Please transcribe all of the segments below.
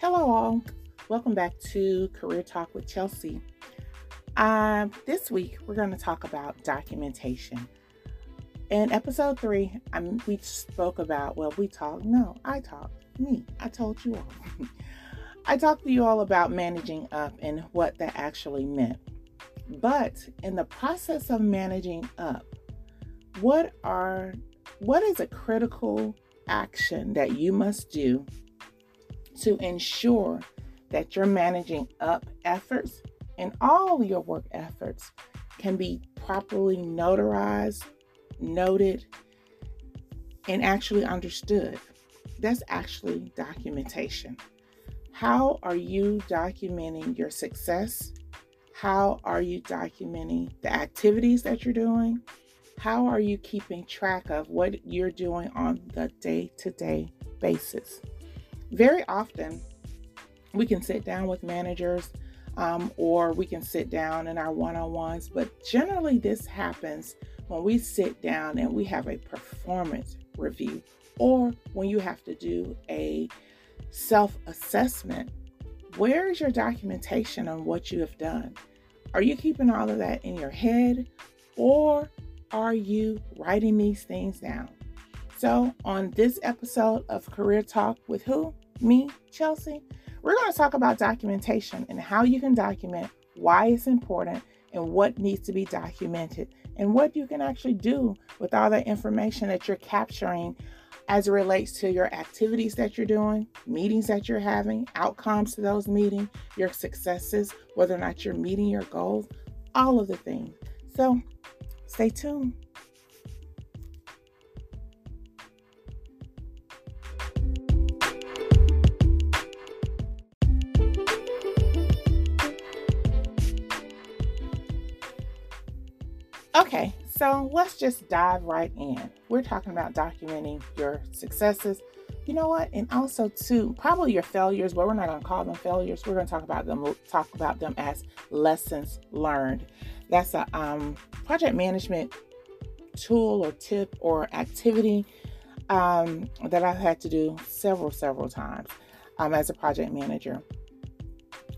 Hello, all. Welcome back to Career Talk with Chelsea. Uh, this week, we're going to talk about documentation. In episode three, I we spoke about, well, we talked, no, I talked, me, I told you all. I talked to you all about managing up and what that actually meant. But in the process of managing up, what are what is a critical action that you must do to ensure that you're managing up efforts and all your work efforts can be properly notarized, noted, and actually understood. That's actually documentation. How are you documenting your success? How are you documenting the activities that you're doing? How are you keeping track of what you're doing on the day to day basis? Very often, we can sit down with managers um, or we can sit down in our one on ones, but generally, this happens when we sit down and we have a performance review or when you have to do a self assessment. Where is your documentation on what you have done? Are you keeping all of that in your head or are you writing these things down? So, on this episode of Career Talk with who? Me, Chelsea. We're going to talk about documentation and how you can document why it's important and what needs to be documented and what you can actually do with all that information that you're capturing as it relates to your activities that you're doing, meetings that you're having, outcomes to those meetings, your successes, whether or not you're meeting your goals, all of the things. So, Stay tuned. So let's just dive right in. We're talking about documenting your successes. You know what? And also too, probably your failures, but we're not to call them failures. We're to talk about them talk about them as lessons learned. That's a um, project management tool or tip or activity um, that I've had to do several, several times um, as a project manager.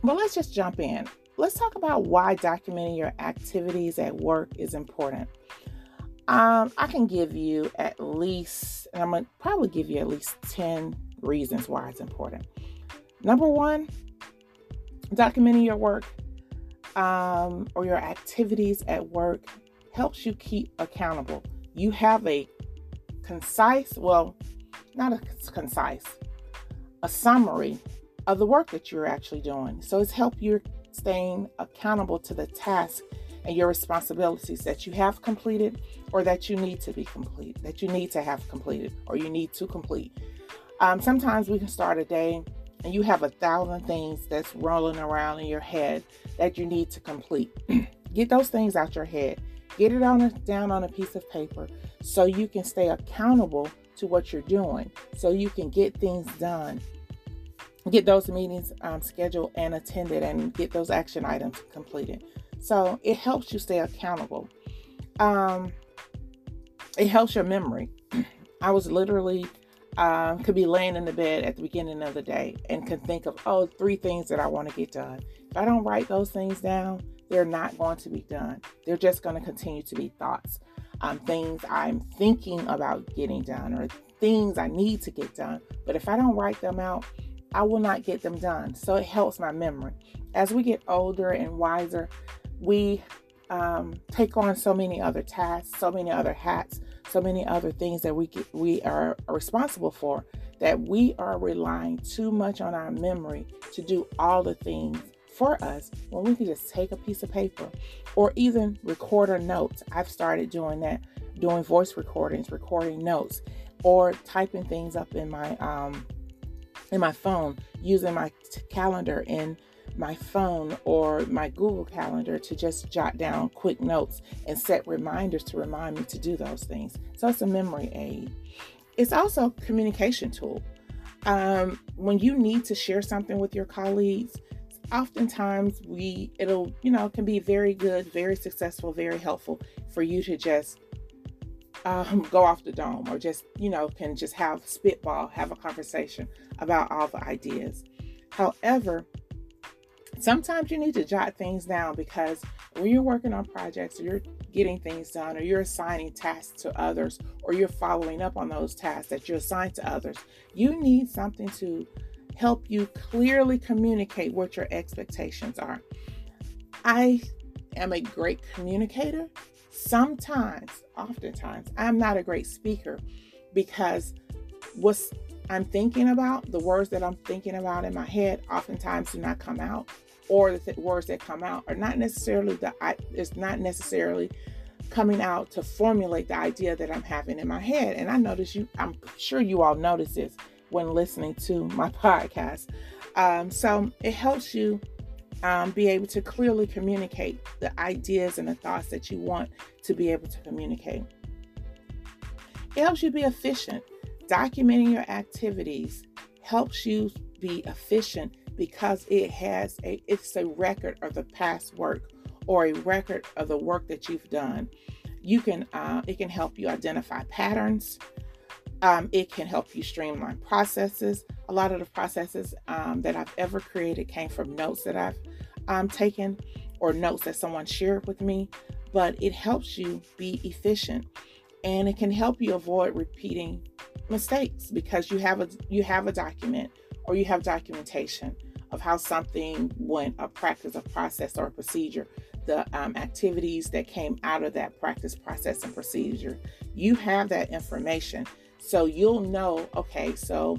But let's just jump in. Let's talk about why documenting your activities at work is important. Um, I can give you at least, and I'm to probably give you at least 10 reasons why it's important. Number one, documenting your work um, or your activities at work helps you keep accountable. You have a concise, well, not a concise, a summary of the work that you're actually doing. So it's help you staying accountable to the task and your responsibilities that you have completed or that you need to be complete, that you need to have completed or you need to complete. Um, sometimes we can start a day and you have a thousand things that's rolling around in your head that you need to complete. Get those things out your head. Get it on a, down on a piece of paper so you can stay accountable to what you're doing, so you can get things done. Get those meetings um, scheduled and attended, and get those action items completed. So it helps you stay accountable. Um, it helps your memory. I was literally um, could be laying in the bed at the beginning of the day and can think of, oh, three things that I want to get done. If I don't write those things down, they're not going to be done. They're just going to continue to be thoughts, um, things I'm thinking about getting done or things I need to get done. But if I don't write them out, I will not get them done. So it helps my memory. As we get older and wiser, we um, take on so many other tasks, so many other hats so many other things that we get, we are responsible for that we are relying too much on our memory to do all the things for us when we can just take a piece of paper or even record a note. I've started doing that, doing voice recordings, recording notes, or typing things up in my um, in my phone, using my calendar in my phone or my Google Calendar to just jot down quick notes and set reminders to remind me to do those things. So it's a memory aid. It's also a communication tool. Um, when you need to share something with your colleagues, oftentimes we it'll you know can be very good, very successful, very helpful for you to just um, go off the dome or just you know can just have spitball, have a conversation about all the ideas. However, sometimes you need to jot things down because when you're working on projects or you're getting things done or you're assigning tasks to others or you're following up on those tasks that you assigned to others, you need something to help you clearly communicate what your expectations are. I am a great communicator. Sometimes, oftentimes, I'm not a great speaker because what's I'm thinking about, the words that I'm thinking about in my head, oftentimes do not come out, or the th- words that come out are not necessarily the. I, it's not necessarily coming out to formulate the idea that I'm having in my head. And I notice you. I'm sure you all notice this when listening to my podcast. Um, so it helps you um, be able to clearly communicate the ideas and the thoughts that you want to be able to communicate. It helps you be efficient. Documenting your activities helps you be efficient because it has a it's a record of the past work or a record of the work that you've done. You can uh, it can help you identify patterns. Um, it can help you streamline processes. A lot of the processes um, that I've ever created came from notes that I've um, taken or notes that someone shared with me, but it helps you be efficient and it can help you avoid repeating mistakes because you have a you have a document or you have documentation of how something went a practice a process or a procedure the um, activities that came out of that practice process and procedure. You have that information. So you'll know okay so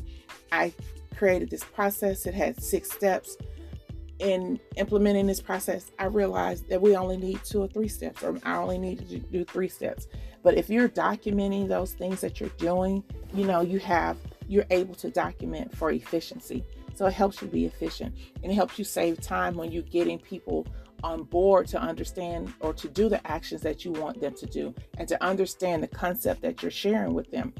i created this process it had six steps in implementing this process, I realized that we only need two or three steps, or I only need to do three steps. But if you're documenting those things that you're doing, you know, you have, you're able to document for efficiency. So it helps you be efficient and it helps you save time when you're getting people on board to understand or to do the actions that you want them to do and to understand the concept that you're sharing with them.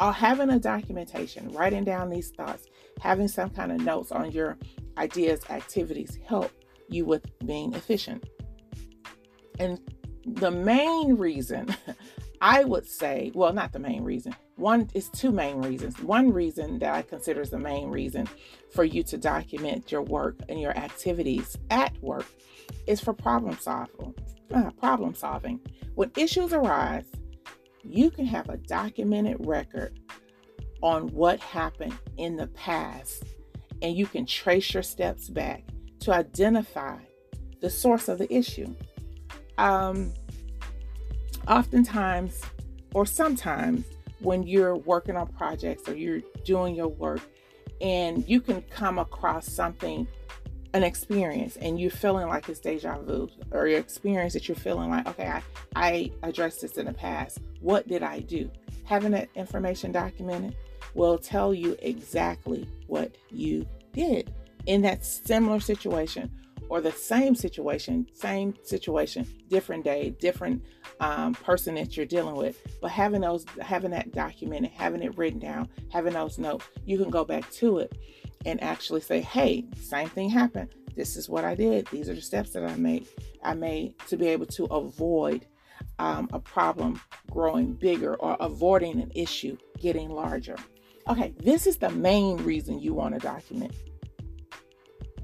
Uh, having a documentation, writing down these thoughts, having some kind of notes on your ideas, activities help you with being efficient. And the main reason I would say, well, not the main reason. One is two main reasons. One reason that I consider is the main reason for you to document your work and your activities at work is for problem solving. Uh, problem solving. When issues arise, you can have a documented record on what happened in the past and you can trace your steps back to identify the source of the issue. Um, oftentimes, or sometimes, when you're working on projects or you're doing your work, and you can come across something, an experience, and you're feeling like it's deja vu, or your experience that you're feeling like, okay, I, I addressed this in the past. What did I do? Having that information documented will tell you exactly what you did in that similar situation or the same situation, same situation, different day, different um, person that you're dealing with. But having those, having that documented, having it written down, having those notes, you can go back to it and actually say, "Hey, same thing happened. This is what I did. These are the steps that I made. I made to be able to avoid um, a problem growing bigger or avoiding an issue getting larger." Okay, this is the main reason you want to document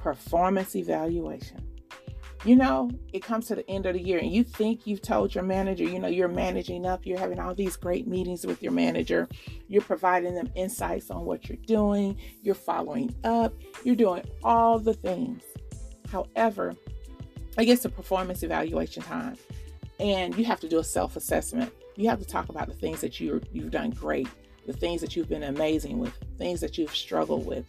performance evaluation. You know, it comes to the end of the year and you think you've told your manager, you know, you're managing up, you're having all these great meetings with your manager, you're providing them insights on what you're doing, you're following up, you're doing all the things. However, I guess the performance evaluation time and you have to do a self assessment. You have to talk about the things that you you've done great the things that you've been amazing with, things that you've struggled with,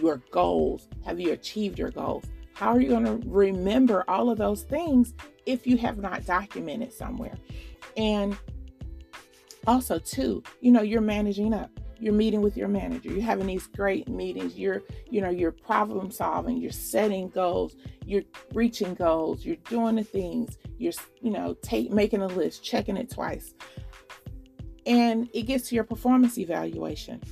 your goals. Have you achieved your goals? How are you going to remember all of those things if you have not documented somewhere? And also, too, you know, you're managing up. You're meeting with your manager. You're having these great meetings. You're, you know, you're problem solving. You're setting goals. You're reaching goals. You're doing the things. You're, you know, take making a list, checking it twice and it gets to your performance evaluation.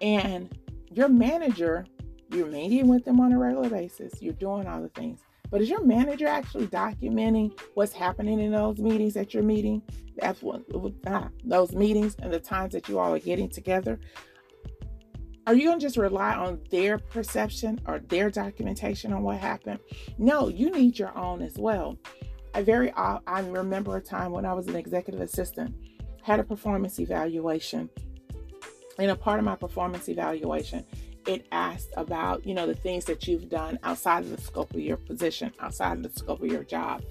And your manager, you're meeting with them on a regular basis, you're doing all the things. But is your manager actually documenting what's happening in those meetings that you're meeting? That's what ah, those meetings and the times that you all are getting together. Are you going to just rely on their perception or their documentation on what happened? No, you need your own as well. I very I remember a time when I was an executive assistant, had a performance evaluation. And a part of my performance evaluation, it asked about, you know, the things that you've done outside of the scope of your position, outside of the scope of your job.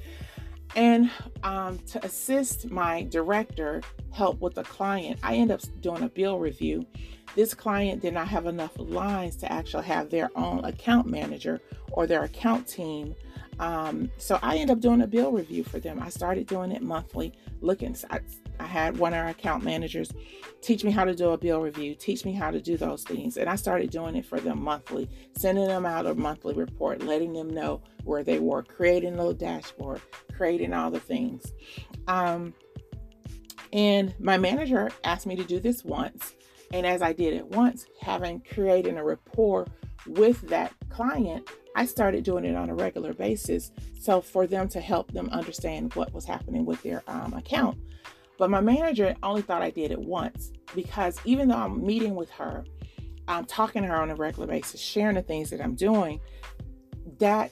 And um, to assist my director help with the client, I end up doing a bill review. This client did not have enough lines to actually have their own account manager or their account team. Um, so I end up doing a bill review for them. I started doing it monthly, looking. I, I had one of our account managers teach me how to do a bill review, teach me how to do those things. And I started doing it for them monthly, sending them out a monthly report, letting them know where they were, creating a little dashboard, creating all the things. Um, and my manager asked me to do this once. And as I did it once, having created a rapport with that client, I started doing it on a regular basis. So for them to help them understand what was happening with their um, account. But my manager only thought I did it once because even though I'm meeting with her, I'm talking to her on a regular basis, sharing the things that I'm doing, that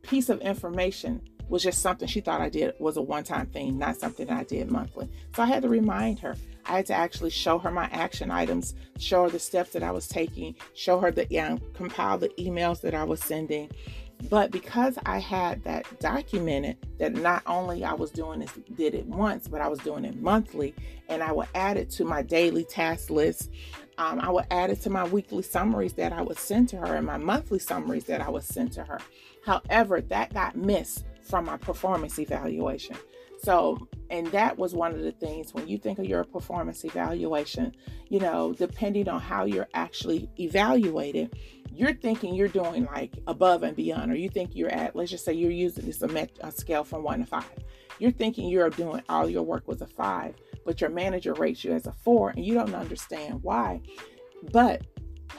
piece of information was just something she thought I did was a one time thing, not something I did monthly. So I had to remind her. I had to actually show her my action items, show her the steps that I was taking, show her the yeah, compile the emails that I was sending, but because I had that documented, that not only I was doing this, did it once, but I was doing it monthly, and I would add it to my daily task list. Um, I would add it to my weekly summaries that I would send to her and my monthly summaries that I would send to her. However, that got missed from my performance evaluation. So, and that was one of the things when you think of your performance evaluation, you know, depending on how you're actually evaluated, you're thinking you're doing like above and beyond, or you think you're at, let's just say you're using this a, met, a scale from one to five. You're thinking you're doing all your work was a five, but your manager rates you as a four, and you don't understand why. But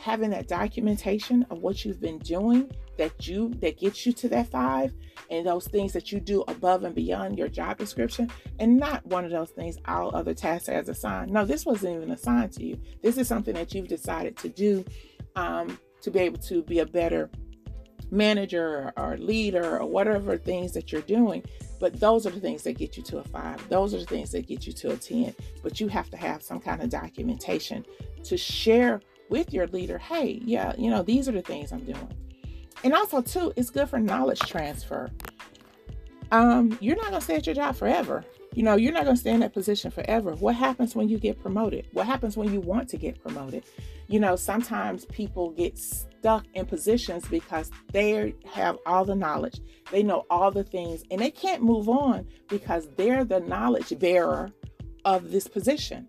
having that documentation of what you've been doing that you that gets you to that five and those things that you do above and beyond your job description and not one of those things all other tasks as assigned no this wasn't even assigned to you this is something that you've decided to do um, to be able to be a better manager or, leader or whatever things that you're doing. But those are the things that get you to a five. Those are the things that get you to a 10. But you have to have some kind of documentation to share with your leader hey, yeah, you know, these are the things I'm doing. And also, too, it's good for knowledge transfer. Um, you're not to stay at your job forever. You know, you're not to stay in that position forever. What happens when you get promoted? What happens when you want to get promoted? You know, sometimes people get stuck in positions because they have all the knowledge, they know all the things, and they can't move on because they're the knowledge bearer of this position.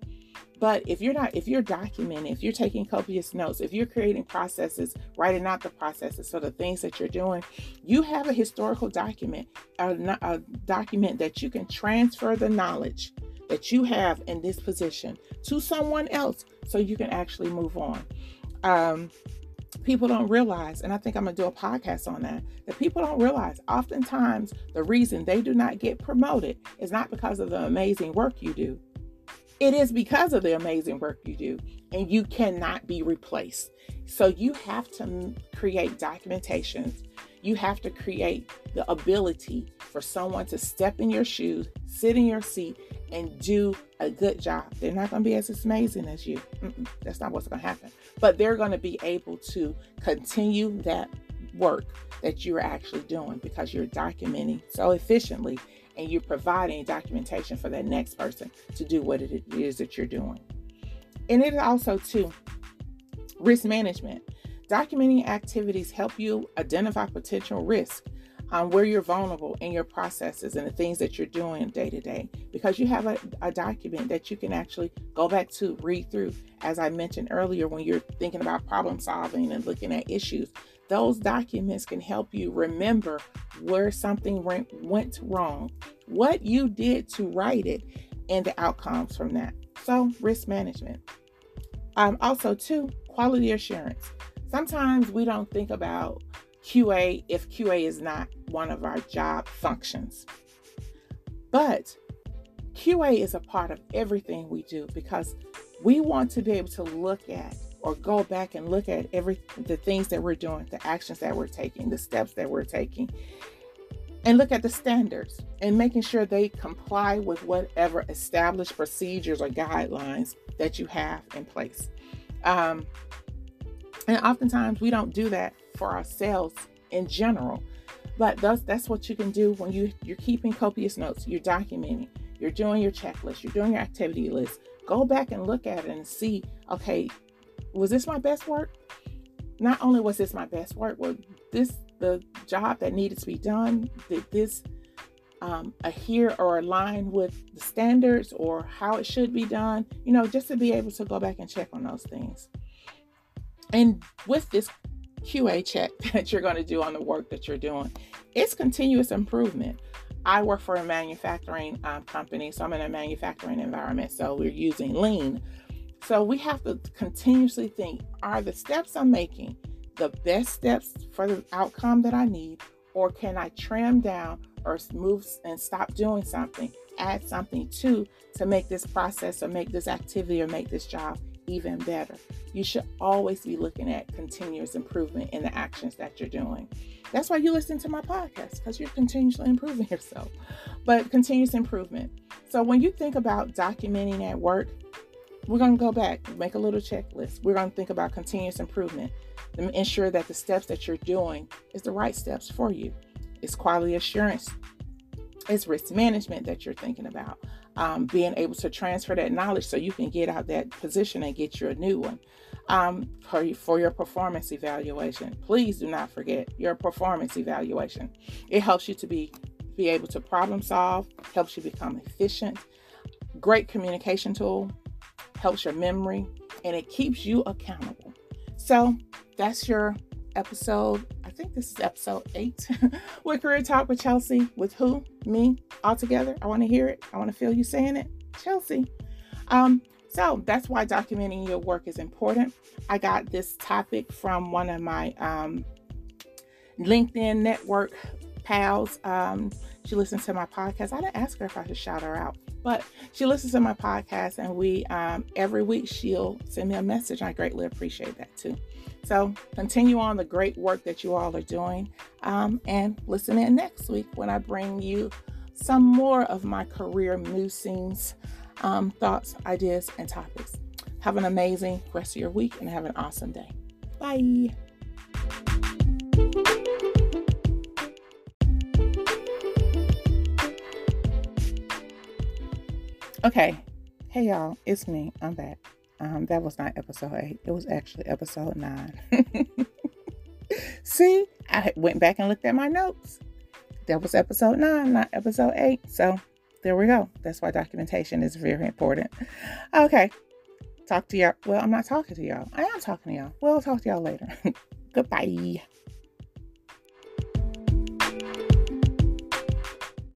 But if you're not, if you're documenting, if you're taking copious notes, if you're creating processes, writing out the processes, so the things that you're doing, you have a historical document, a, a document that you can transfer the knowledge that you have in this position to someone else so you can actually move on. Um, people don't realize, and I think I'm going to do a podcast on that, that people don't realize oftentimes the reason they do not get promoted is not because of the amazing work you do. It is because of the amazing work you do, and you cannot be replaced. So you have to create documentations. You have to create the ability for someone to step in your shoes, sit in your seat, and do a good job. They're not going to be as amazing as you. Mm-mm, that's not what's going to happen. But they're going to be able to continue that work that you're actually doing because you're documenting so efficiently and you're providing documentation for that next person to do what it is that you're doing. And it also too risk management. Documenting activities help you identify potential risk um, where you're vulnerable in your processes and the things that you're doing day to day because you have a, a document that you can actually go back to read through as i mentioned earlier when you're thinking about problem solving and looking at issues those documents can help you remember where something went wrong, what you did to right it, and the outcomes from that. So, risk management. Um, also, two, quality assurance. Sometimes we don't think about QA if QA is not one of our job functions. But QA is a part of everything we do because we want to be able to look at or go back and look at every the things that we're doing, the actions that we're taking, the steps that we're taking, and look at the standards and making sure they comply with whatever established procedures or guidelines that you have in place. Um, and oftentimes we don't do that for ourselves in general. But that's that's what you can do when you you're keeping copious notes, you're documenting, you're doing your checklist, you're doing your activity list. Go back and look at it and see, okay, was this my best work? Not only was this my best work, was this the job that needed to be done? Did this um, adhere or align with the standards or how it should be done? You know, just to be able to go back and check on those things. And with this QA check that you're going to do on the work that you're doing, it's continuous improvement. I work for a manufacturing um, company, so I'm in a manufacturing environment. So we're using lean. So we have to continuously think are the steps I'm making the best steps for the outcome that I need, or can I trim down or move and stop doing something, add something to to make this process or make this activity or make this job even better. You should always be looking at continuous improvement in the actions that you're doing. That's why you listen to my podcast because you're continuously improving yourself. But continuous improvement. So when you think about documenting at work, we're going to go back, make a little checklist. We're going to think about continuous improvement to ensure that the steps that you're doing is the right steps for you. It's quality assurance. It's risk management that you're thinking about um, being able to transfer that knowledge so you can get out that position and get you a new one. Um, for, for your performance evaluation, please do not forget your performance evaluation. It helps you to be be able to problem solve, helps you become efficient. Great communication tool, helps your memory, and it keeps you accountable. So that's your episode. I think this is episode eight with Career Talk with Chelsea. With who? Me, all together. I want to hear it. I want to feel you saying it. Chelsea. Um, so that's why documenting your work is important. I got this topic from one of my um, LinkedIn network pals. Um, she listens to my podcast. I didn't ask her if I should shout her out, but she listens to my podcast, and we um, every week she'll send me a message. I greatly appreciate that too. So continue on the great work that you all are doing. Um, and listen in next week when I bring you some more of my career musings, um, thoughts, ideas, and topics. Have an amazing rest of your week and have an awesome day. Bye. Okay. Hey, y'all. It's me. I'm back. Um, that was not episode eight. It was actually episode nine. See, I went back and looked at my notes. That was episode nine, not episode eight. So there we go. That's why documentation is very important. Okay. Talk to y'all. Well, I'm not talking to y'all. I am talking to y'all. We'll talk to y'all later. Goodbye.